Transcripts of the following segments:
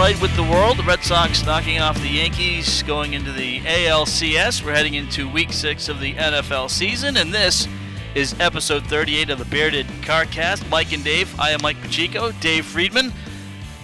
right with the world. The Red Sox knocking off the Yankees, going into the ALCS. We're heading into Week Six of the NFL season, and this is episode 38 of the Bearded Carcast. Mike and Dave. I am Mike Pacheco. Dave Friedman.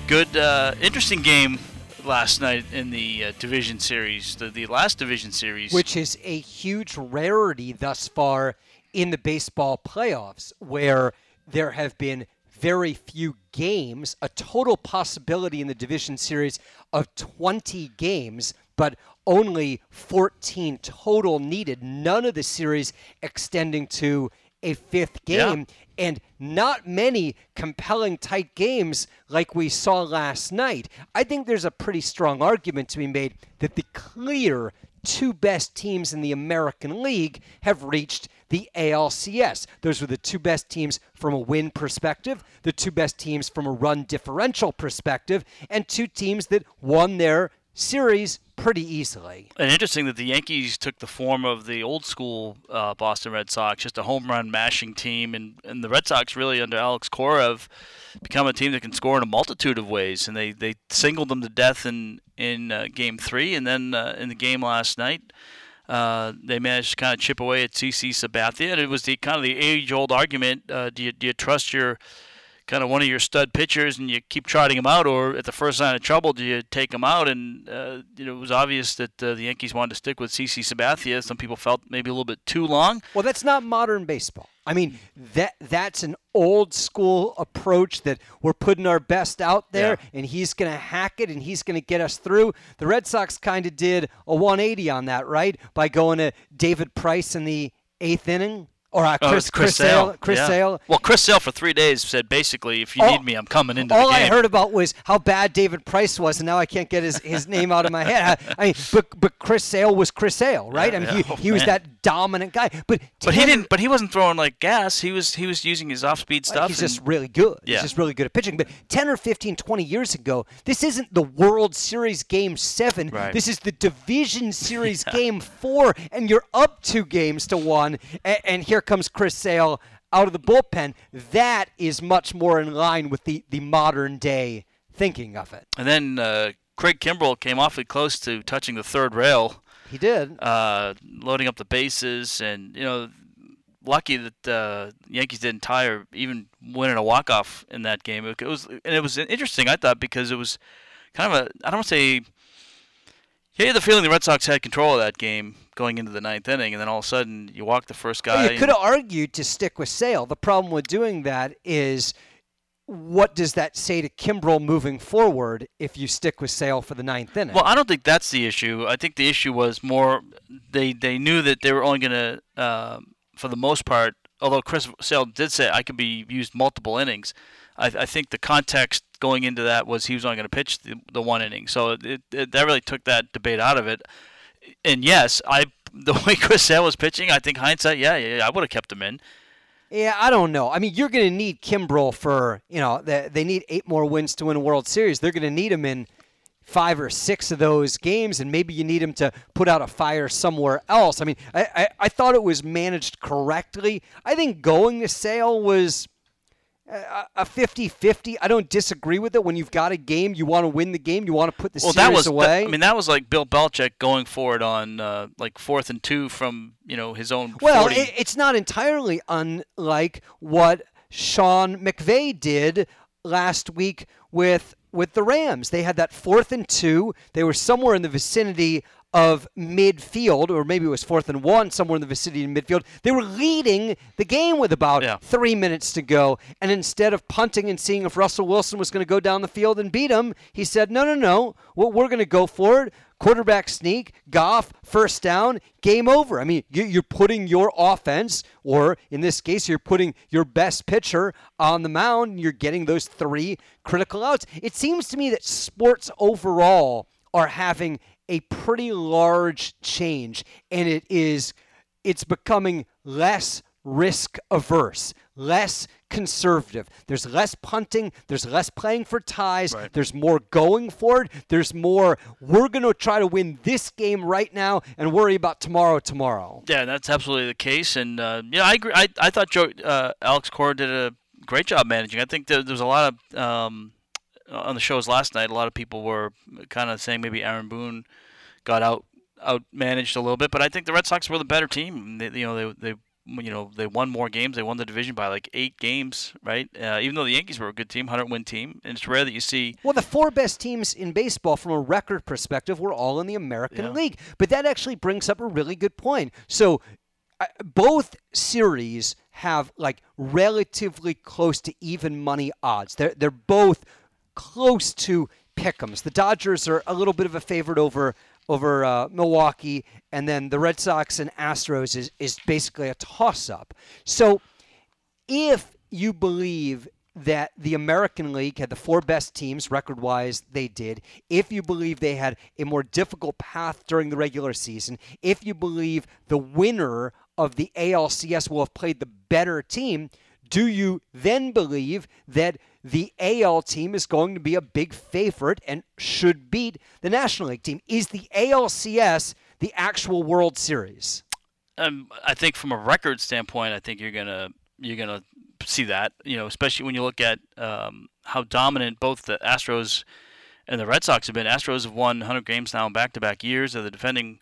Good, uh, interesting game last night in the uh, division series, the, the last division series, which is a huge rarity thus far in the baseball playoffs, where there have been very few games, a total possibility in the division series of 20 games, but only 14 total needed. None of the series extending to a fifth game. Yeah. And not many compelling tight games like we saw last night. I think there's a pretty strong argument to be made that the clear two best teams in the American League have reached the ALCS. Those were the two best teams from a win perspective, the two best teams from a run differential perspective, and two teams that won their series pretty easily. And interesting that the Yankees took the form of the old school uh, Boston Red Sox, just a home run mashing team, and, and the Red Sox really under Alex have become a team that can score in a multitude of ways, and they, they singled them to death in in uh, Game Three, and then uh, in the game last night. Uh, they managed to kind of chip away at CC Sabathia, and it was the kind of the age-old argument: uh, do you do you trust your kind of one of your stud pitchers and you keep trotting him out, or at the first sign of trouble, do you take him out? And uh, you know, it was obvious that uh, the Yankees wanted to stick with CC Sabathia. Some people felt maybe a little bit too long. Well, that's not modern baseball. I mean, that that's an old school approach that we're putting our best out there, yeah. and he's going to hack it, and he's going to get us through. The Red Sox kind of did a 180 on that, right? By going to David Price in the eighth inning or uh, oh, Chris, oh, Chris, Chris Sale. Sale. Chris yeah. Sale. Well, Chris Sale for three days said basically, if you all, need me, I'm coming into all the game. All I heard about was how bad David Price was, and now I can't get his, his name out of my head. I, I mean, but but Chris Sale was Chris Sale, right? Yeah, I mean, yeah. he, he was that dominant guy. But but he didn't. But he wasn't throwing like gas. He was he was using his off speed stuff. He's just really good. Yeah. He's just really good at pitching. But 10 or 15, 20 years ago, this isn't the World Series Game Seven. Right. This is the Division Series Game Four, and you're up two games to one. and, and here comes Chris Sale out of the bullpen, that is much more in line with the, the modern day thinking of it. And then uh, Craig Kimbrel came awfully close to touching the third rail. He did. Uh, loading up the bases, and you know, lucky that uh, Yankees didn't tie or even win in a walk off in that game. It was and it was interesting, I thought, because it was kind of a I don't want to say. You had the feeling the Red Sox had control of that game going into the ninth inning, and then all of a sudden you walk the first guy. Well, you could have argued to stick with Sale. The problem with doing that is what does that say to Kimbrel moving forward if you stick with Sale for the ninth inning? Well, I don't think that's the issue. I think the issue was more they they knew that they were only going to, uh, for the most part, although Chris Sale did say I could be used multiple innings. I, I think the context going into that was he was only going to pitch the, the one inning, so it, it, that really took that debate out of it and yes, I the way Chris Sale was pitching, I think hindsight, yeah, yeah, I would have kept him in. Yeah, I don't know. I mean, you're going to need Kimbrel for you know they, they need eight more wins to win a World Series. They're going to need him in five or six of those games, and maybe you need him to put out a fire somewhere else. I mean, I, I, I thought it was managed correctly. I think going to Sale was a 50-50 i don't disagree with it. When you've got a game you want to win the game you want to put the well, series that was, away. That, i mean that was like bill belichick going forward on uh, like fourth and two from you know his own well it, it's not entirely unlike what sean mcvay did last week with with the rams. They had that fourth and two. They were somewhere in the vicinity of midfield, or maybe it was fourth and one, somewhere in the vicinity of midfield. They were leading the game with about yeah. three minutes to go. And instead of punting and seeing if Russell Wilson was going to go down the field and beat him, he said, no, no, no, well, we're going to go for it. Quarterback sneak, Goff, first down, game over. I mean, you're putting your offense, or in this case, you're putting your best pitcher on the mound, and you're getting those three critical outs. It seems to me that sports overall are having a pretty large change, and it is it's becoming less risk averse, less conservative. There's less punting, there's less playing for ties, right. there's more going for it, there's more we're going to try to win this game right now and worry about tomorrow tomorrow. Yeah, that's absolutely the case and uh, yeah, I agree I, I thought Joe uh, Alex Cora did a great job managing. I think there, there's a lot of um, on the shows last night, a lot of people were kind of saying maybe Aaron Boone got out out managed a little bit, but I think the Red Sox were the better team. They, you know, they they you know they won more games. They won the division by like eight games, right? Uh, even though the Yankees were a good team, hundred win team, and it's rare that you see. Well, the four best teams in baseball, from a record perspective, were all in the American yeah. League. But that actually brings up a really good point. So, uh, both series have like relatively close to even money odds. They're they're both close to pick'ems. The Dodgers are a little bit of a favorite over over uh, Milwaukee, and then the Red Sox and Astros is, is basically a toss up. So if you believe that the American League had the four best teams record wise, they did. If you believe they had a more difficult path during the regular season, if you believe the winner of the ALCS will have played the better team, do you then believe that the AL team is going to be a big favorite and should beat the National League team? Is the ALCS the actual World Series? Um, I think from a record standpoint, I think you're gonna you're gonna see that. You know, especially when you look at um, how dominant both the Astros and the Red Sox have been. Astros have won 100 games now in back-to-back years. They're the defending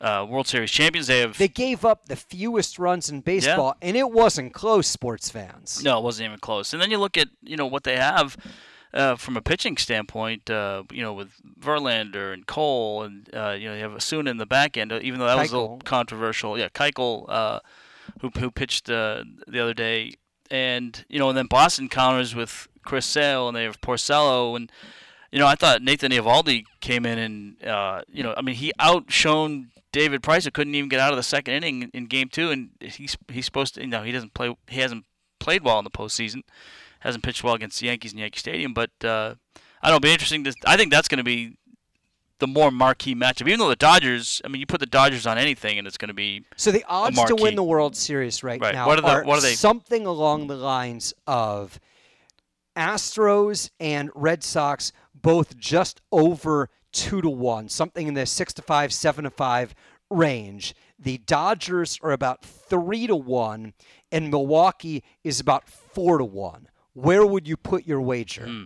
uh, World Series champions. They have they gave up the fewest runs in baseball, yeah. and it wasn't close. Sports fans. No, it wasn't even close. And then you look at you know what they have. Uh, from a pitching standpoint, uh, you know, with Verlander and Cole, and uh, you know, you have Osuna in the back end, uh, even though that Keuchel. was a little controversial. Yeah, Keuchel, uh, who who pitched the other day, and you know, and then Boston counters with Chris Sale, and they have Porcello, and you know, I thought Nathan Eovaldi came in and you know, I mean, he outshone David Price who couldn't even get out of the second inning in Game Two, and he's he's supposed to. You know, he doesn't play. He hasn't played well in the postseason. Hasn't pitched well against the Yankees in Yankee Stadium, but uh, I don't. Know, be interesting. To, I think that's going to be the more marquee matchup. Even though the Dodgers, I mean, you put the Dodgers on anything, and it's going to be so the odds to win the World Series right, right. now what are, the, are, what are they? something along the lines of Astros and Red Sox both just over two to one, something in the six to five, seven to five range. The Dodgers are about three to one, and Milwaukee is about four to one. Where would you put your wager? Hmm.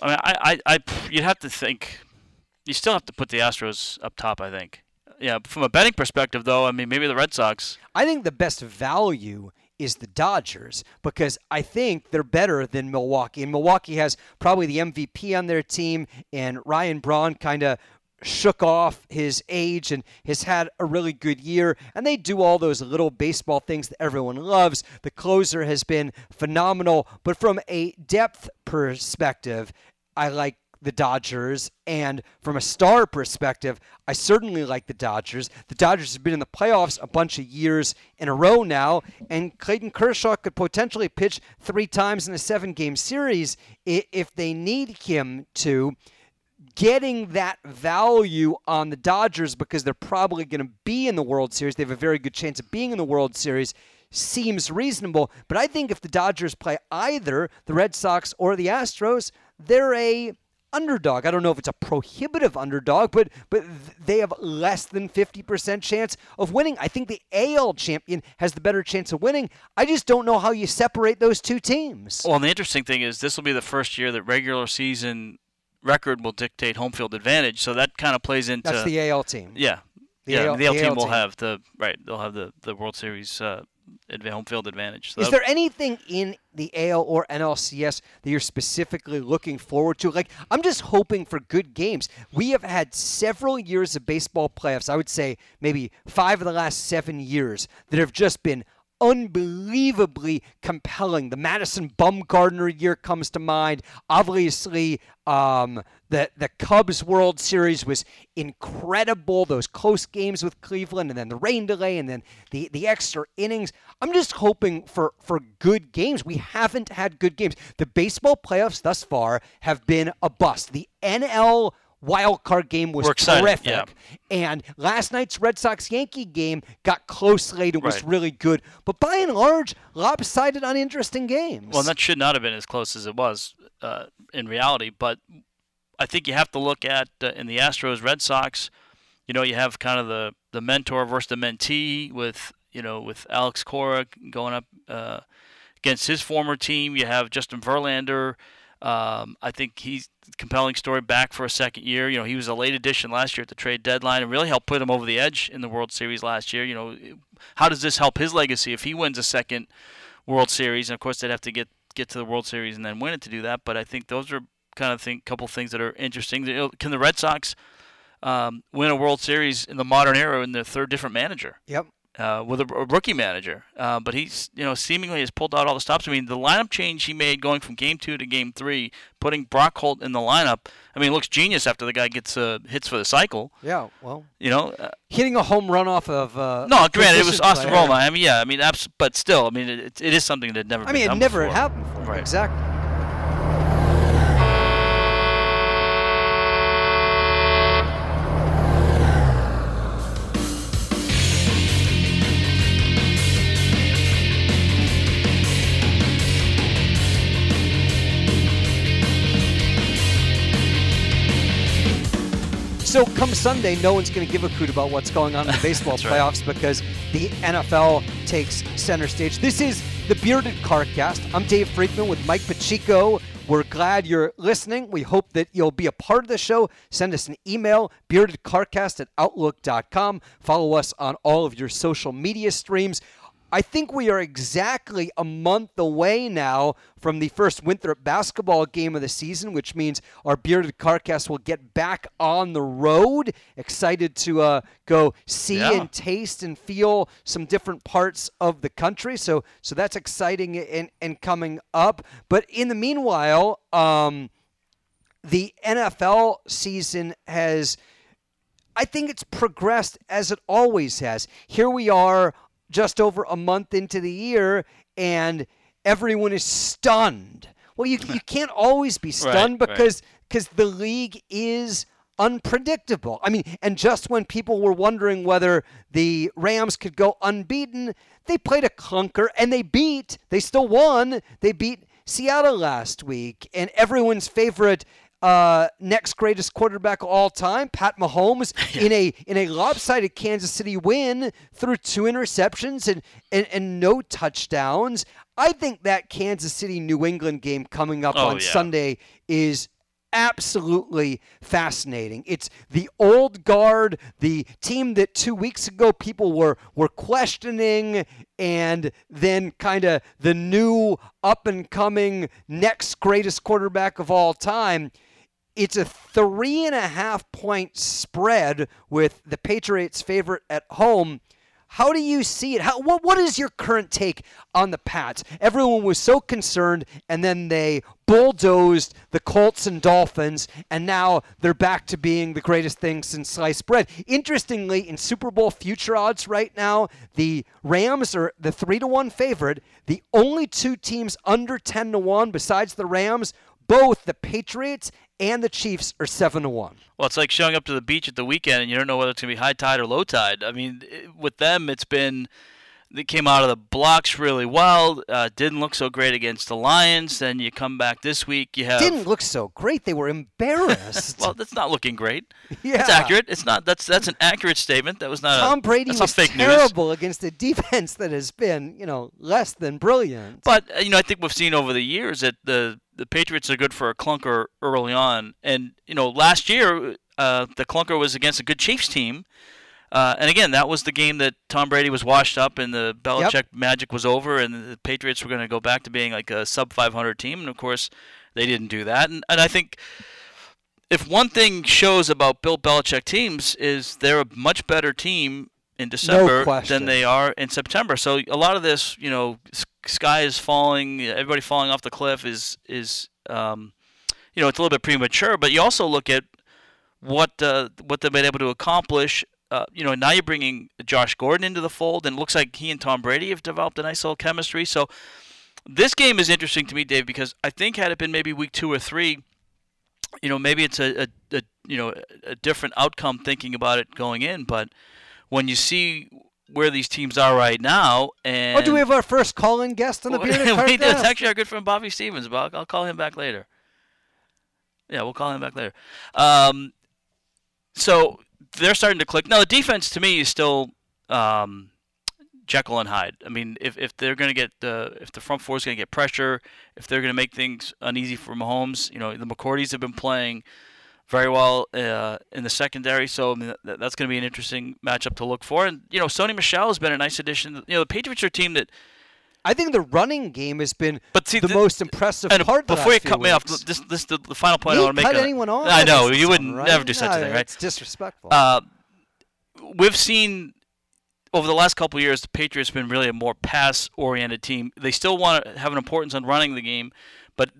I mean, I, I, I, you'd have to think. You still have to put the Astros up top. I think. Yeah, from a betting perspective, though, I mean, maybe the Red Sox. I think the best value is the Dodgers because I think they're better than Milwaukee. And Milwaukee has probably the MVP on their team, and Ryan Braun kind of shook off his age and has had a really good year. And they do all those little baseball things that everyone loves. The closer has been phenomenal. But from a depth perspective, I like the Dodgers. And from a star perspective, I certainly like the Dodgers. The Dodgers have been in the playoffs a bunch of years in a row now, and Clayton Kershaw could potentially pitch three times in a seven game series if they need him to. Getting that value on the Dodgers because they're probably going to be in the World Series, they have a very good chance of being in the World Series seems reasonable. But I think if the Dodgers play either the Red Sox or the Astros, they're a underdog. I don't know if it's a prohibitive underdog, but but they have less than 50% chance of winning. I think the AL champion has the better chance of winning. I just don't know how you separate those two teams. Well, the interesting thing is this will be the first year that regular season record will dictate home field advantage. So that kind of plays into That's the AL team. Yeah. The yeah, AL, the AL, the AL team will have the right. They'll have the, the World Series uh, home field advantage. So Is there anything in the AL or NLCS that you're specifically looking forward to? Like, I'm just hoping for good games. We have had several years of baseball playoffs. I would say maybe five of the last seven years that have just been unbelievably compelling. The Madison Bumgarner year comes to mind. Obviously, um, the the Cubs World Series was incredible. Those close games with Cleveland, and then the rain delay, and then the the extra innings. I'm just hoping for for good games. We haven't had good games. The baseball playoffs thus far have been a bust. The NL wild card game was terrific. Yeah. And last night's Red Sox Yankee game got close late and was right. really good. But by and large, lopsided, uninteresting games. Well, that should not have been as close as it was uh, in reality. But I think you have to look at uh, in the Astros Red Sox. You know, you have kind of the the mentor versus the mentee with you know with Alex Cora going up. Uh, against his former team. You have Justin Verlander. Um, I think he's compelling story back for a second year. You know, he was a late addition last year at the trade deadline and really helped put him over the edge in the World Series last year. You know, how does this help his legacy if he wins a second World Series? And of course, they'd have to get get to the World Series and then win it to do that. But I think those are kind of think couple things that are interesting. Can the Red Sox um, win a World Series in the modern era in their third different manager? Yep. Uh, with a, a, rookie manager, uh, but he's you know seemingly has pulled out all the stops. I mean, the lineup change he made going from game two to game three, putting Brock Holt in the lineup. I mean, it looks genius after the guy gets uh, hits for the cycle. Yeah, well, you know, uh, hitting a home run off of uh, no, granted it was Austin Romine. I mean, yeah, I mean, abs- but still, I mean, it, it is something that never. I mean, it never before. happened. Before. Right. Exactly. So come Sunday, no one's going to give a hoot about what's going on in the baseball playoffs right. because the NFL takes center stage. This is the Bearded Carcast. I'm Dave Friedman with Mike Pacheco. We're glad you're listening. We hope that you'll be a part of the show. Send us an email, beardedcarcast at outlook.com. Follow us on all of your social media streams. I think we are exactly a month away now from the first Winthrop basketball game of the season, which means our Bearded Carcast will get back on the road. Excited to uh, go see yeah. and taste and feel some different parts of the country. So, so that's exciting and, and coming up. But in the meanwhile, um, the NFL season has. I think it's progressed as it always has. Here we are just over a month into the year and everyone is stunned. Well, you, you can't always be stunned right, because because right. the league is unpredictable. I mean, and just when people were wondering whether the Rams could go unbeaten, they played a clunker and they beat. They still won. They beat Seattle last week, and everyone's favorite uh, next greatest quarterback of all time, Pat Mahomes, yeah. in a in a lopsided Kansas City win through two interceptions and, and, and no touchdowns. I think that Kansas City New England game coming up oh, on yeah. Sunday is absolutely fascinating. It's the old guard, the team that 2 weeks ago people were were questioning and then kind of the new up and coming next greatest quarterback of all time it's a three and a half point spread with the Patriots' favorite at home. How do you see it? How, what, what is your current take on the Pats? Everyone was so concerned, and then they bulldozed the Colts and Dolphins, and now they're back to being the greatest thing since sliced bread. Interestingly, in Super Bowl future odds right now, the Rams are the three to one favorite. The only two teams under ten to one, besides the Rams, both the Patriots and the Chiefs are seven to one. Well, it's like showing up to the beach at the weekend and you don't know whether it's going to be high tide or low tide. I mean, with them, it's been they came out of the blocks really well. Uh, didn't look so great against the Lions. Then you come back this week. You have didn't look so great. They were embarrassed. well, that's not looking great. Yeah, it's accurate. It's not. That's that's an accurate statement. That was not. Tom a, Brady was terrible news. against a defense that has been, you know, less than brilliant. But uh, you know, I think we've seen over the years that the the Patriots are good for a clunker early on, and you know, last year uh, the clunker was against a good Chiefs team uh, and again, that was the game that Tom Brady was washed up, and the Belichick yep. magic was over, and the Patriots were going to go back to being like a sub 500 team. And of course, they didn't do that. And, and I think if one thing shows about Bill Belichick teams is they're a much better team in December no than they are in September. So a lot of this, you know, sky is falling, everybody falling off the cliff is is um, you know, it's a little bit premature. But you also look at what uh, what they've been able to accomplish uh, you know, now you're bringing Josh Gordon into the fold, and it looks like he and Tom Brady have developed a nice little chemistry. So this game is interesting to me, Dave, because I think had it been maybe week two or three, you know, maybe it's a, a, a you know a different outcome thinking about it going in. But when you see where these teams are right now, and oh, do we have our first call-in guest on the Bearded It's actually our good friend Bobby Stevens, but I'll, I'll, call him back later. Yeah, we'll call him back later. Um, so they're starting to click. Now, the defense to me is still um, Jekyll and Hyde. I mean, if, if they're going to get the if the front four is going to get pressure, if they're going to make things uneasy for Mahomes, you know, the McCourties have been playing very well uh, in the secondary, so I mean, that, that's going to be an interesting matchup to look for. And you know, Sony Michel has been a nice addition. You know, the Patriots are a team that. I think the running game has been but see, the, the most impressive and part. Before you cut weeks. me off, this this the, the final point you I want to make. cut on- anyone off? I know you wouldn't right. never do such a thing, right? It's disrespectful. Uh, we've seen over the last couple of years the Patriots have been really a more pass-oriented team. They still want to have an importance on running the game, but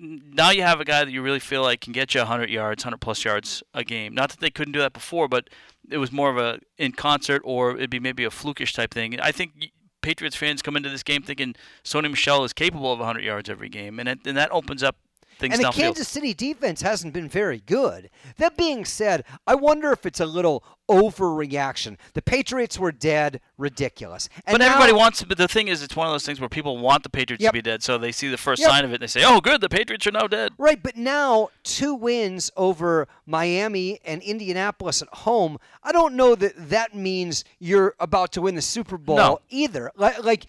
now you have a guy that you really feel like can get you 100 yards, 100 plus yards a game. Not that they couldn't do that before, but it was more of a in concert or it'd be maybe a flukish type thing. I think Patriots fans come into this game thinking Sony Michel is capable of 100 yards every game, and it, and that opens up things and the downfield. Kansas City defense hasn't been very good. That being said, I wonder if it's a little overreaction. The Patriots were dead, ridiculous. And but now- everybody wants. But the thing is, it's one of those things where people want the Patriots Yep. to be dead, so they see the first Yep. sign of it and they say, "Oh, good, the Patriots are now dead." Right, but now two wins over Miami and Indianapolis at home. I don't know that that means you're about to win the Super Bowl No. either. Like, like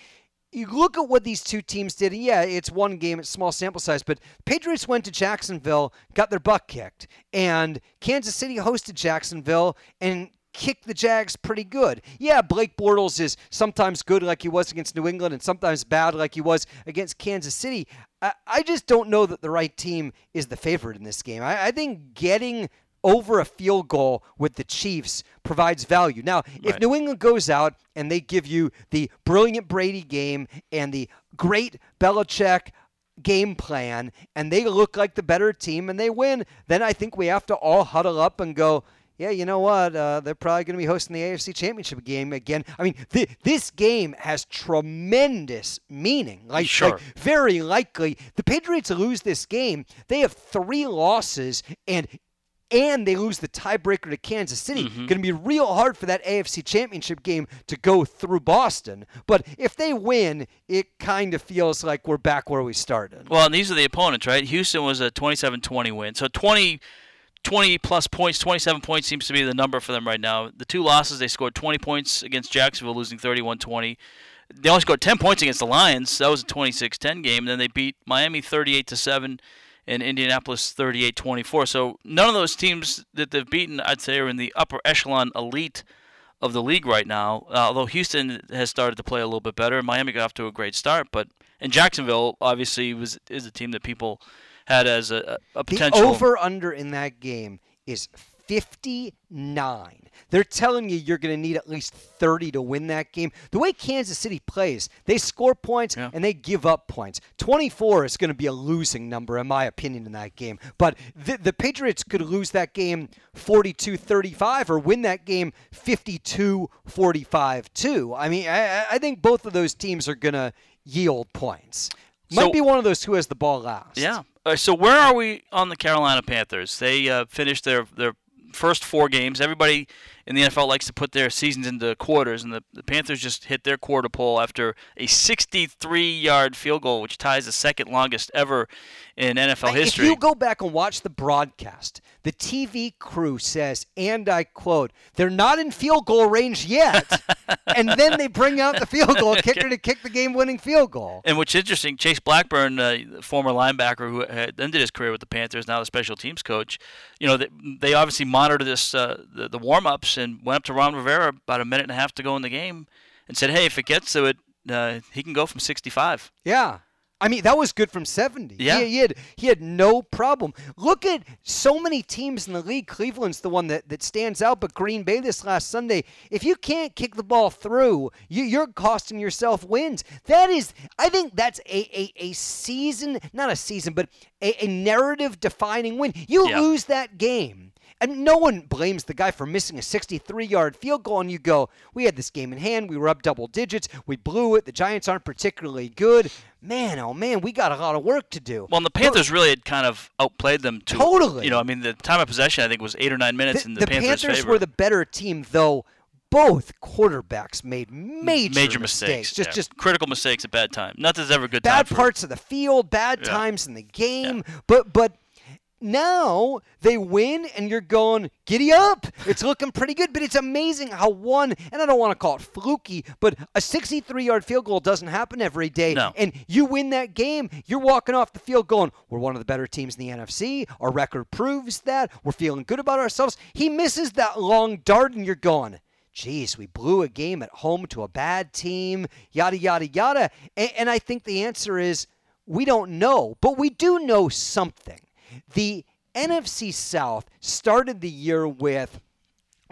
you look at what these two teams did. and Yeah, it's one game, it's small sample size, but Patriots went to Jacksonville, got their butt kicked, and Kansas City hosted Jacksonville and kicked the Jags pretty good. Yeah, Blake Bortles is sometimes good like he was against New England and sometimes bad like he was against Kansas City. I, I just don't know that the right team is the favorite in this game. I, I think getting over a field goal with the Chiefs provides value. Now, if Right. New England goes out and they give you the brilliant Brady game and the great Belichick game plan and they look like the better team and they win, then I think we have to all huddle up and go, yeah, you know what? Uh, they're probably going to be hosting the AFC Championship game again. I mean, th- this game has tremendous meaning. Like, Sure. like, very likely, the Patriots lose this game. They have three losses and and they lose the tiebreaker to Kansas City. Mm-hmm. Going to be real hard for that AFC Championship game to go through Boston. But if they win, it kind of feels like we're back where we started. Well, and these are the opponents, right? Houston was a 27-20 win, so 20, 20 plus points, 27 points seems to be the number for them right now. The two losses, they scored 20 points against Jacksonville, losing 31-20. They only scored 10 points against the Lions. That was a 26-10 game. Then they beat Miami 38 to 7 and Indianapolis 38-24. So none of those teams that they've beaten, I'd say, are in the upper echelon elite of the league right now. Uh, although Houston has started to play a little bit better, Miami got off to a great start, but and Jacksonville obviously was is a team that people had as a, a The potential. over under in that game is 59. They're telling you you're going to need at least 30 to win that game. The way Kansas City plays, they score points Yeah. and they give up points. 24 is going to be a losing number, in my opinion, in that game. But the, the Patriots could lose that game 42 35 or win that game 52 45 too. I mean, I, I think both of those teams are going to yield points. Might So- be one of those who has the ball last. Yeah. Uh, so where are we on the Carolina Panthers? They uh, finished their their first four games. Everybody in the NFL likes to put their seasons into quarters, and the, the Panthers just hit their quarter pole after a 63-yard field goal, which ties the second longest ever in NFL history. If you go back and watch the broadcast, the TV crew says, and I quote, they're not in field goal range yet. and then they bring out the field goal kicker to kick the game winning field goal. And what's interesting, Chase Blackburn, uh, the former linebacker who had ended his career with the Panthers, now the special teams coach, you know, they, they obviously monitored this uh, the, the warm ups and went up to Ron Rivera about a minute and a half to go in the game and said, "Hey, if it gets to it, uh, he can go from 65." Yeah. I mean, that was good from 70. Yeah. He, he had he had no problem. Look at so many teams in the league. Cleveland's the one that, that stands out, but Green Bay this last Sunday, if you can't kick the ball through, you, you're costing yourself wins. That is, I think that's a, a, a season, not a season, but a, a narrative defining win. You Yeah. lose that game. And no one blames the guy for missing a 63 yard field goal. And you go, we had this game in hand. We were up double digits. We blew it. The Giants aren't particularly good. Man, oh man, we got a lot of work to do. Well, and the Panthers really had kind of outplayed them to Totally. You know, I mean, the time of possession I think was eight or nine minutes in the, in the, the Panthers', Panthers were the better team, though both quarterbacks made major, major mistakes, Just, yeah. just critical mistakes at bad time. Nothing's ever good bad parts of the field, bad Yeah. times in the game. But but now they win and you're going, giddy up. It's looking pretty good, but it's amazing how one, and I don't want to call it fluky, but a 63 yard field goal doesn't happen every day. No. And you win that game, you're walking off the field going, we're one of the better teams in the NFC. Our record proves that. We're feeling good about ourselves. He misses that long dart and you're going, geez, we blew a game at home to a bad team, yada, yada, yada. And, and I think the answer is we don't know, but we do know something. The NFC South started the year with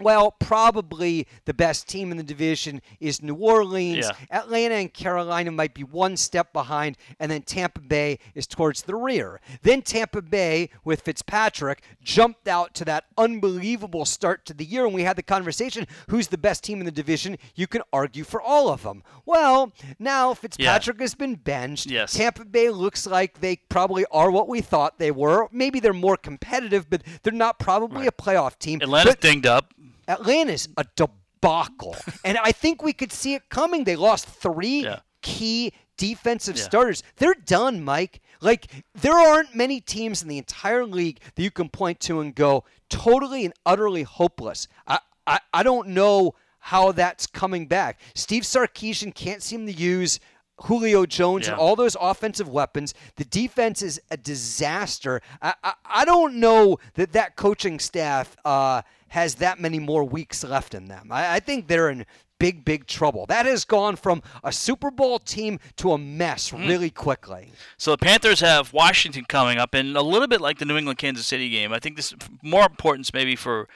well, probably the best team in the division is New Orleans. Yeah. Atlanta and Carolina might be one step behind, and then Tampa Bay is towards the rear. Then Tampa Bay, with Fitzpatrick, jumped out to that unbelievable start to the year, and we had the conversation who's the best team in the division? You can argue for all of them. Well, now Fitzpatrick has been benched. Yes. Tampa Bay looks like they probably are what we thought they were. Maybe they're more competitive, but they're not probably a playoff team. Atlanta's But- dinged up. Atlanta's a debacle. and I think we could see it coming. They lost three Yeah. key defensive Yeah. starters. They're done, Mike. Like, there aren't many teams in the entire league that you can point to and go totally and utterly hopeless. I, I, I don't know how that's coming back. Steve Sarkisian can't seem to use Julio Jones and all those offensive weapons. The defense is a disaster. I, I, I don't know that that coaching staff uh, has that many more weeks left in them. I, I think they're in big, big trouble. That has gone from a Super Bowl team to a mess Hmm. really quickly. So the Panthers have Washington coming up, and a little bit like the New England Kansas City game. I think this more importance maybe for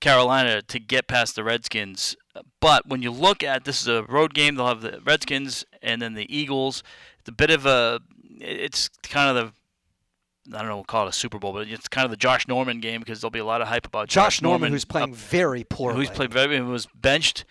Carolina to get past the Redskins. But when you look at this is a road game, they'll have the Redskins and then the Eagles. It's a bit of a, it's kind of the, I don't know, we'll call it a Super Bowl, but it's kind of the Josh Norman game because there'll be a lot of hype about Josh, Josh, Norman, who's playing up- very poorly. who's played very was benched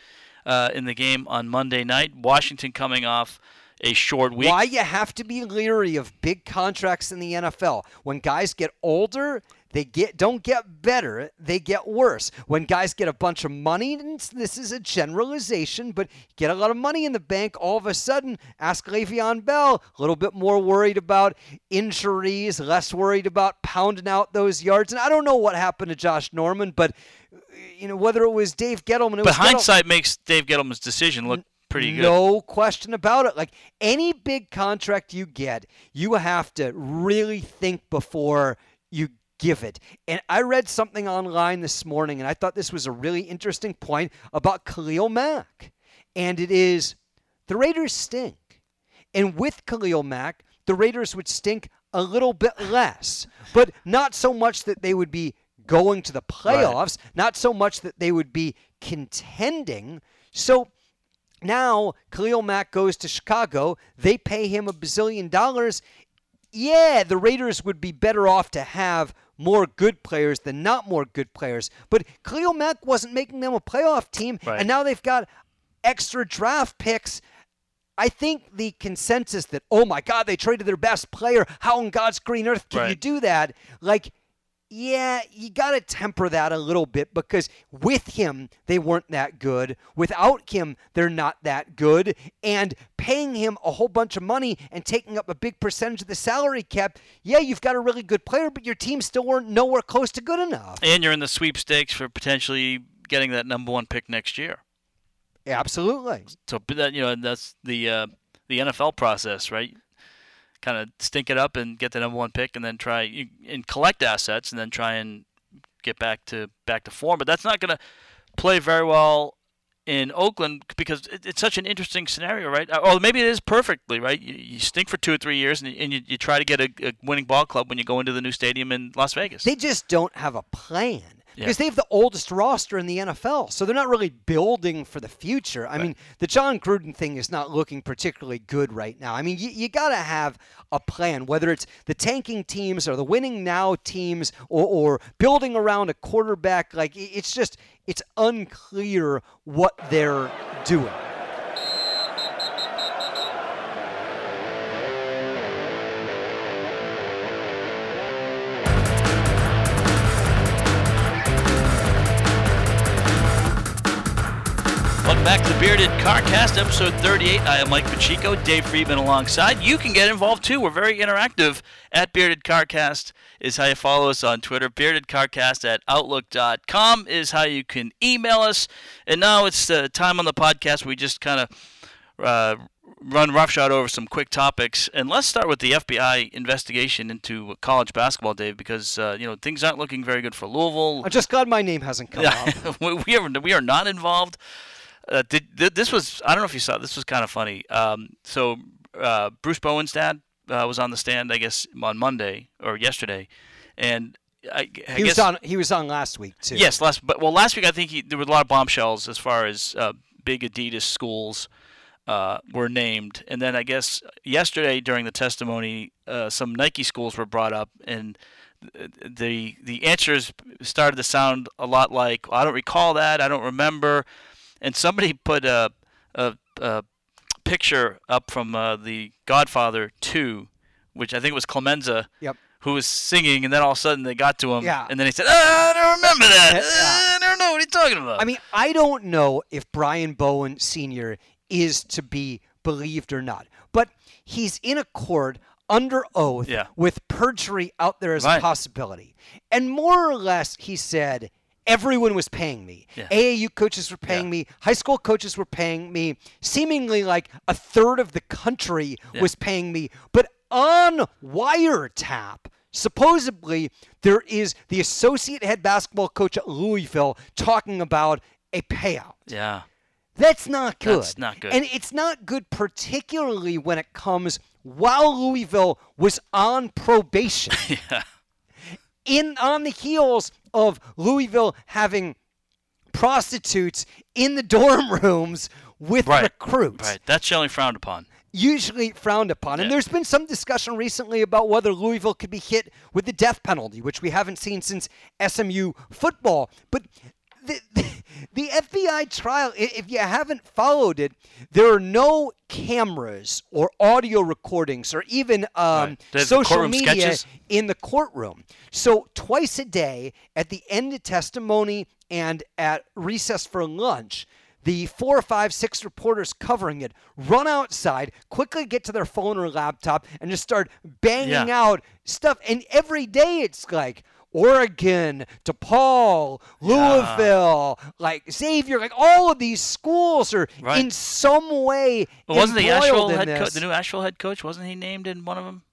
uh, in the game on Monday night. Washington coming off a short week. Why you have to be leery of big contracts in the NFL. When guys get older, they get don't get better, they get worse. When guys get a bunch of money, and this is a generalization, but get a lot of money in the bank, all of a sudden, ask Le'Veon Bell, a little bit more worried about injuries, less worried about pounding out those yards. And I don't know what happened to Josh Norman, but you know whether it was Dave Gettleman, it but was Gettle- hindsight makes Dave Gettleman's decision look pretty good. no question about it. Like any big contract you get, you have to really think before you give it. And I read something online this morning, and I thought this was a really interesting point about Khalil Mack. And it is the Raiders stink. And with Khalil Mack, the Raiders would stink a little bit less, but not so much that they would be going to the playoffs, not so much that they would be contending. So now Khalil Mack goes to Chicago. They pay him a bazillion dollars. Yeah, the Raiders would be better off to have more good players than not more good players. But Khalil Mack wasn't making them a playoff team, Right. and now they've got extra draft picks. I think the consensus that, oh my God, they traded their best player. How on God's green earth can you do that? Like, yeah, you got to temper that a little bit because with him, they weren't that good. Without him, they're not that good. And paying him a whole bunch of money and taking up a big percentage of the salary cap, yeah, you've got a really good player, but your team still weren't nowhere close to good enough. And you're in the sweepstakes for potentially getting that number one pick next year. Absolutely. So that you know that's the uh, the NFL process, right? Kind of stink it up and get the number one pick, and then try you- and collect assets, and then try and get back to back to form. But that's not going to play very well in Oakland because it, it's such an interesting scenario, right? Or maybe it is perfectly right. You, you stink for two or three years, and, and you, you try to get a, a winning ball club when you go into the new stadium in Las Vegas. They just don't have a plan Yeah. because they have the oldest roster in the NFL. So they're not really building for the future. I mean, the Jon Gruden thing is not looking particularly good right now. I mean, you, you got to have a plan, whether it's the tanking teams or the winning now teams or, or building around a quarterback. Like, it's just, it's unclear what they're doing. Welcome back to the Bearded Carcast, episode 38. I am Mike Pacheco, Dave Friedman alongside. You can get involved too. We're very interactive. At Bearded Carcast is how you follow us on Twitter. Beardedcarcast at outlook.com is how you can email us. And now it's the time on the podcast we just kind of uh, run roughshod over some quick topics. And let's start with the FBI investigation into college basketball, Dave, because uh, you know things aren't looking very good for Louisville. I'm just glad my name hasn't come up. we are we are not involved. Uh, did, this was I don't know if you saw this was kind of funny. Um, so uh, Bruce Bowen's dad uh, was on the stand, I guess, on Monday or yesterday, and I, I he guess, was on. He was on last week too. Yes, last but well, last week I think he, there were a lot of bombshells as far as uh, big Adidas schools uh, were named, and then I guess yesterday during the testimony, uh, some Nike schools were brought up, and the the answers started to sound a lot like I don't recall that, I don't remember and somebody put a, a, a picture up from uh, the Godfather 2, which I think was Clemenza. Yep. Who was singing, and then all of a sudden they got to him, yeah. and then he said, oh, "I don't remember that. Yeah. I don't know what he's talking about." I mean, I don't know if Brian Bowen Sr. is to be believed or not, but he's in a court under oath yeah. with perjury out there as right. a possibility, and more or less he said everyone was paying me. Yeah. AAU coaches were paying yeah. me. High school coaches were paying me. Seemingly like a third of the country yeah. was paying me. But on wiretap, supposedly there is the associate head basketball coach at Louisville talking about a payout. Yeah. That's not good. That's not good. And it's not good particularly when it comes while Louisville was on probation. yeah. In on the heels of Louisville having prostitutes in the dorm rooms with right. recruits. Right. That's generally frowned upon. Usually frowned upon. Yeah. And there's been some discussion recently about whether Louisville could be hit with the death penalty, which we haven't seen since SMU football. But the, the, FBI trial, if you haven't followed it, there are no cameras or audio recordings or even um, right. social media sketches? in the courtroom. So twice a day, at the end of testimony and at recess for lunch, the four or five, six reporters covering it run outside, quickly get to their phone or laptop, and just start banging Yeah. out stuff. And every day it's like, Oregon, DePaul, Louisville, like Xavier, like all of these schools are Right. in some way But wasn't the Asheville head coach, the new Asheville head coach, wasn't he named in one of them?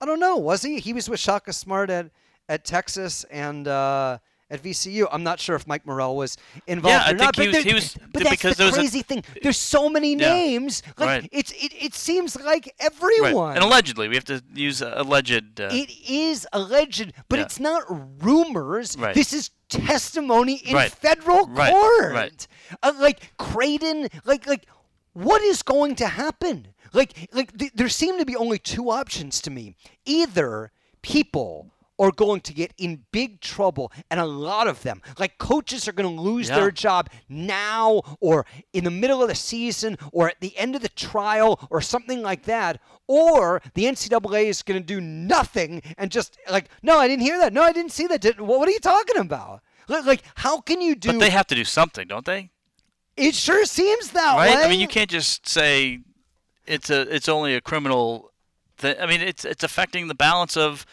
I don't know. Was he? He was with Shaka Smart at, at Texas and uh, at VCU. I'm not sure if Mike Morrell was involved Yeah, I or think not. he but was- was- but that's because the was a- crazy thing. There's so many Yeah. names. Like Right. it's it, it seems like Right. everyone. And allegedly, we have to use uh, alleged. Uh, It is alleged, but Yeah. it's not rumors. Right. This is testimony in Right. federal Right. court. Right. Uh, like Creighton, like like what is going to happen? Like like th- there seem to be only two options to me. Either people are going to get in big trouble and a lot of them like coaches are going to lose Yeah. their job now or in the middle of the season or at the end of the trial or something like that or the ncaa is going to do nothing and just like no i didn't hear that no i didn't see that Did, what are you talking about like how can you do but they have to do something, don't they? it sure seems that right? way I mean, you can't just say it's a it's only a criminal. Th- I mean, it's it's affecting the balance of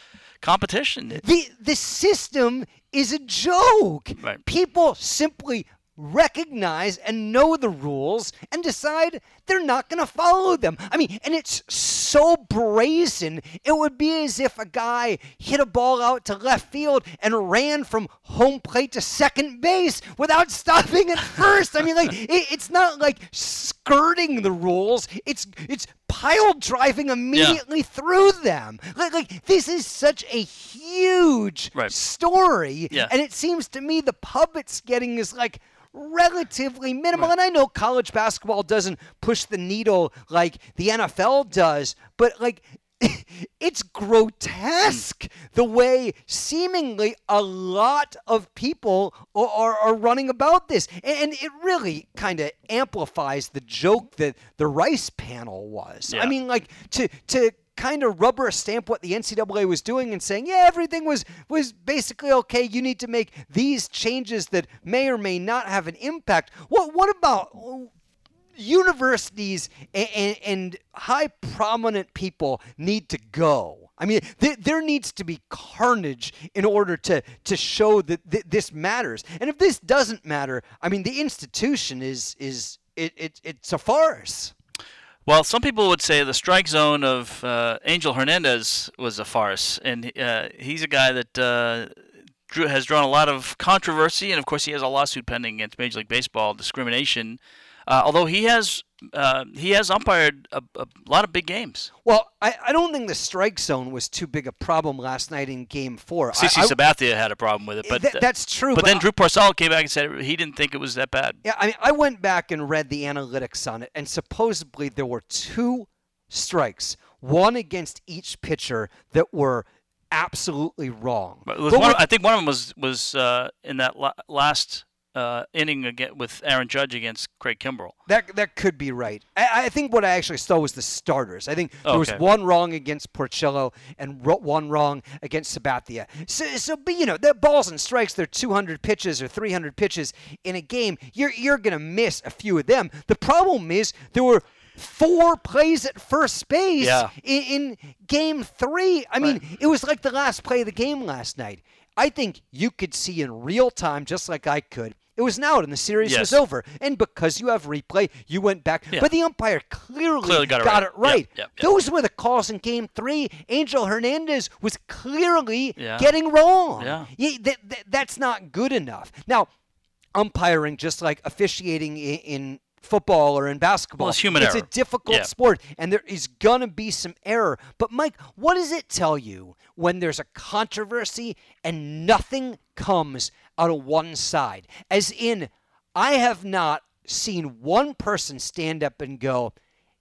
competition. The the system is a joke. Right. People simply recognize and know the rules and decide they're not going to follow them. I mean, and it's so brazen. It would be as if a guy hit a ball out to left field and ran from home plate to second base without stopping at first. I mean, like it, it's not like skirting the rules. It's it's pile driving immediately through them. Like, like this is such a huge Right. story, Yeah. and it seems to me the pub it's getting is like relatively minimal. Right. And I know college basketball doesn't push the needle like the NFL does, but like. It's grotesque mm. the way seemingly a lot of people are, are, are running about this. And it really kind of amplifies the joke that the Rice panel was. I mean, like to to kind of rubber stamp what the NCAA was doing and saying, yeah, everything was was basically okay. You need to make these changes that may or may not have an impact. What what about universities and, and, and high prominent people need to go? I mean, th- there needs to be carnage in order to to show that th- this matters. And if this doesn't matter, I mean, the institution is is it, it it's a farce. Well, some people would say the strike zone of uh, Angel Hernandez was a farce, and uh, he's a guy that uh, drew, has drawn a lot of controversy, and of course, he has a lawsuit pending against Major League Baseball discrimination. Uh, although he has uh, he has umpired a, a, lot of big games. Well, I, I don't think the strike zone was too big a problem last night in Game Four. CC Sabathia had a problem with it, but th- that's true. But, but then Drew Porcello came back and said he didn't think it was that bad. Yeah, I mean, I went back and read the analytics on it, and supposedly there were two strikes, one against each pitcher that were absolutely wrong. But one, I think one of them was was uh, in that la- last uh, inning again with Aaron Judge against Craig Kimbrel. That that could be right. I, I think what I actually saw was the starters. I think there okay. was one wrong against Porcello and one wrong against Sabathia. So, so but you know, the balls and strikes, they're 200 pitches or 300 pitches in a game. You're you're gonna miss a few of them. The problem is there were four plays at first base yeah. in, in, game three. I mean, it was like the last play of the game last night. I think you could see in real time, just like I could, it was an out and the series yes. was over. And because you have replay, you went back. Yeah. But the umpire clearly, clearly got, it got right. It right. Yep, yep, yep. Those were the calls in game three. Angel Hernandez was clearly yeah. getting wrong. Yeah. That, that, that's not good enough. Now, umpiring, just like officiating in, in football or in basketball. Well, it's human it's error. a difficult yeah. sport, and there is gonna be some error. But Mike, what does it tell you when there's a controversy and nothing comes out of one side? As in, I have not seen one person stand up and go.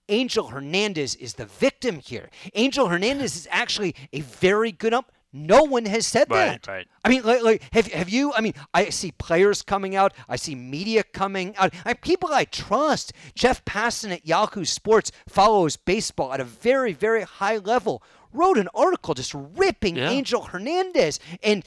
Angel Hernandez is the victim here. Angel Hernandez is actually a very good ump. No one has said right, that. Right. I mean, like, like, have have you? I mean, I see players coming out. I see media coming out. I, people I trust. Jeff Passan at Yahoo Sports follows baseball at a very, very high level. Wrote an article just ripping Yeah. Angel Hernandez and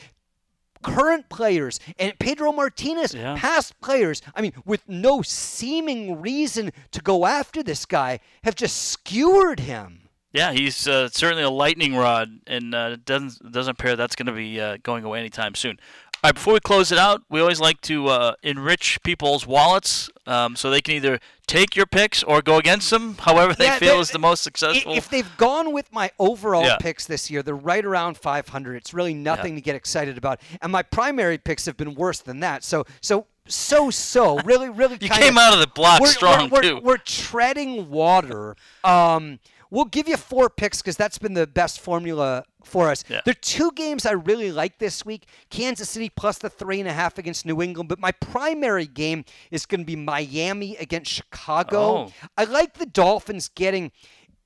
current players and Pedro Martinez, Yeah. past players. I mean, with no seeming reason to go after this guy, have just skewered him. Yeah, he's uh, certainly a lightning rod, and uh, it doesn't doesn't appear that's going to be uh, going away anytime soon. All right, before we close it out, we always like to uh, enrich people's wallets um, so they can either take your picks or go against them, however they Yeah, feel is the most successful. If they've gone with my overall Yeah. picks this year, they're right around 500. It's really nothing to get excited about. And my primary picks have been worse than that. So, so, so, so, really, really. you came out of the block we're, strong we're, too. We're, we're treading water. Um, we'll give you four picks because that's been the best formula for us. Yeah. There are two games I really like this week: Kansas City plus the three and a half against New England. But my primary game is going to be Miami against Chicago. Oh. I like the Dolphins getting.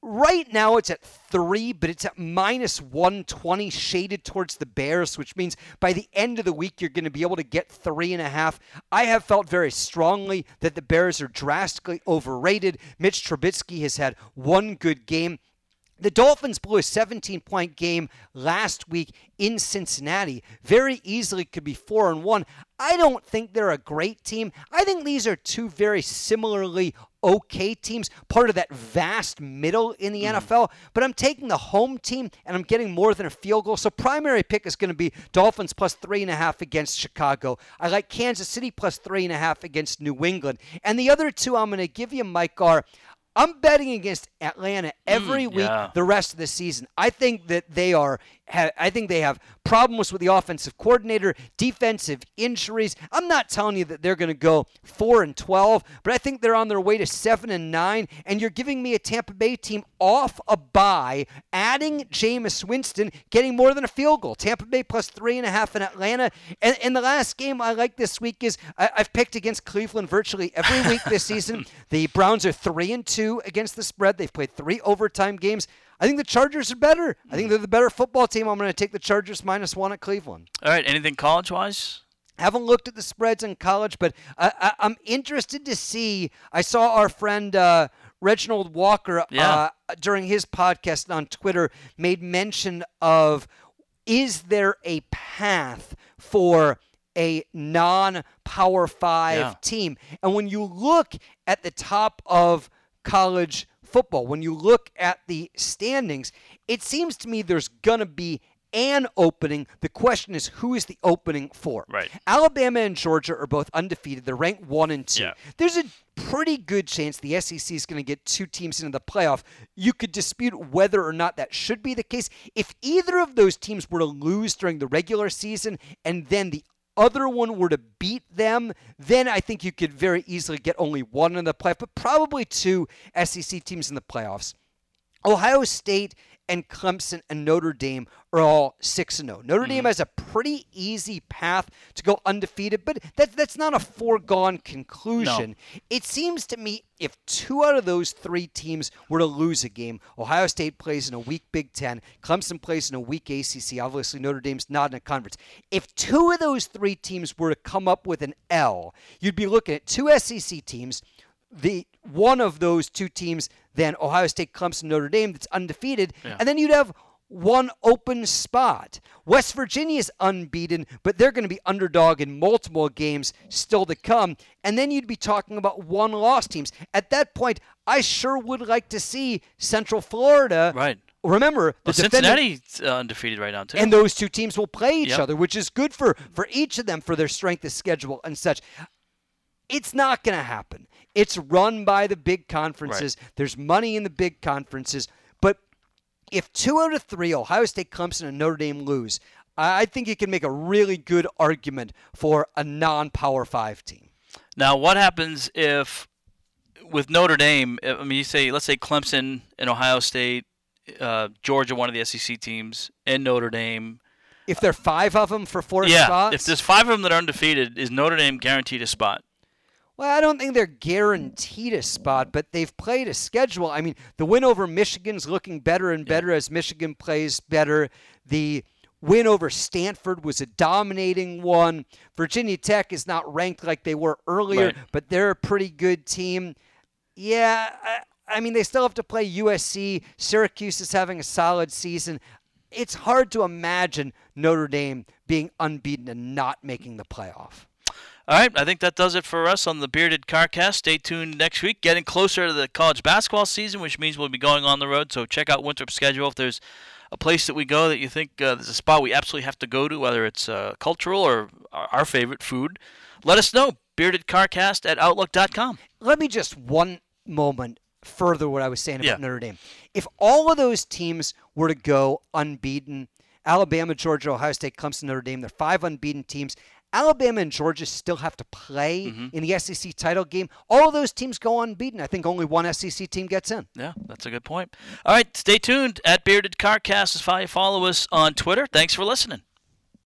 Right now it's at three, but it's at minus 120, shaded towards the Bears, which means by the end of the week, you're going to be able to get three and a half. I have felt very strongly that the Bears are drastically overrated. Mitch Trubisky has had one good game. The Dolphins blew a 17 point game last week in Cincinnati. Very easily could be 4 and 1. I don't think they're a great team. I think these are two very similarly okay teams, part of that vast middle in the hmm. NFL. But I'm taking the home team and I'm getting more than a field goal. So primary pick is going to be Dolphins plus three and a half against Chicago. I like Kansas City plus three and a half against New England. And the other two I'm going to give you, Mike, are I'm betting against Atlanta hmm, every week yeah. the rest of the season. I think that they are. Ha- I think they have problems with the offensive coordinator, defensive injuries. I'm not telling you that they're going to go four and twelve, but I think they're on their way to seven and nine. And you're giving me a Tampa Bay team off a bye, adding Jameis Winston, getting more than a field goal. Tampa Bay plus three and a half in Atlanta. And, and the last game I like this week is I, I've picked against Cleveland virtually every week this season. The Browns are three and two against the spread. They've played three overtime games. I think the Chargers are better. I think they're the better football team. I'm going to take the Chargers minus one at Cleveland. All right, anything college wise? Haven't looked at the spreads in college, but I, I, I'm interested to see. I saw our friend uh, Reginald Walker, Yeah. uh, during his podcast on Twitter, made mention of is there a path for a non Power Five Yeah. team? And when you look at the top of college football, when you look at the standings, it seems to me there's going to be an opening. The question is, who is the opening for? Right. Alabama and Georgia are both undefeated. They're ranked one and two. Yeah. There's a pretty good chance the SEC is going to get two teams into the playoff. You could dispute whether or not that should be the case. If either of those teams were to lose during the regular season and then the other one were to beat them, then I think you could very easily get only one in the playoff, but probably two SEC teams in the playoffs. Ohio State and Clemson and Notre Dame are all 6 0. Notre Dame mm-hmm. has a pretty easy path to go undefeated, but that, that's not a foregone conclusion. It seems to me if two out of those three teams were to lose a game, Ohio State plays in a weak Big Ten, Clemson plays in a weak ACC, obviously Notre Dame's not in a conference. If two of those three teams were to come up with an L, you'd be looking at two SEC teams the one of those two teams, then Ohio State, Clemson, Notre Dame, that's undefeated, and then you'd have one open spot. West Virginia is unbeaten, but they're going to be underdog in multiple games still to come, and then you'd be talking about one loss teams. At that point, I sure would like to see Central Florida. Right. Remember, the Well, Cincinnati's uh, undefeated right now too. and those two teams will play each Yep. other, which is good for for each of them for their strength of schedule and such. It's not going to happen. It's run by the big conferences. There's money in the big conferences, but if two out of three, Ohio State, Clemson, and Notre Dame lose, I think you can make a really good argument for a non-power five team. Now, what happens if, with Notre Dame, I mean, you say, let's say Clemson and Ohio State, uh, Georgia, one of the SEC teams, and Notre Dame. If there are five of them for four yeah, spots, if there's five of them that are undefeated, is Notre Dame guaranteed a spot? Well, I don't think they're guaranteed a spot, but they've played a schedule. I mean, the win over Michigan's looking better and better as Michigan plays better. The win over Stanford was a dominating one. Virginia Tech is not ranked like they were earlier, Right. but they're a pretty good team. Yeah, I, I mean, they still have to play USC. Syracuse is having a solid season. It's hard to imagine Notre Dame being unbeaten and not making the playoff. All right, I think that does it for us on the Bearded Carcast. Stay tuned next week. Getting closer to the college basketball season, which means we'll be going on the road. So check out Winthrop's schedule. If there's a place that we go that you think uh, there's a spot we absolutely have to go to, whether it's uh, cultural or our, favorite food, let us know. BeardedCarcast at Outlook.com. let me just one moment further what I was saying about Yeah. Notre Dame. If all of those teams were to go unbeaten, Alabama, Georgia, Ohio State, Clemson, Notre Dame, they're five unbeaten teams. Alabama and Georgia still have to play Mm-hmm. in the SEC title game. All of those teams go unbeaten. I think only one SEC team gets in. Yeah, that's a good point. All right, stay tuned at Bearded Carcast. Follow us on Twitter. Thanks for listening.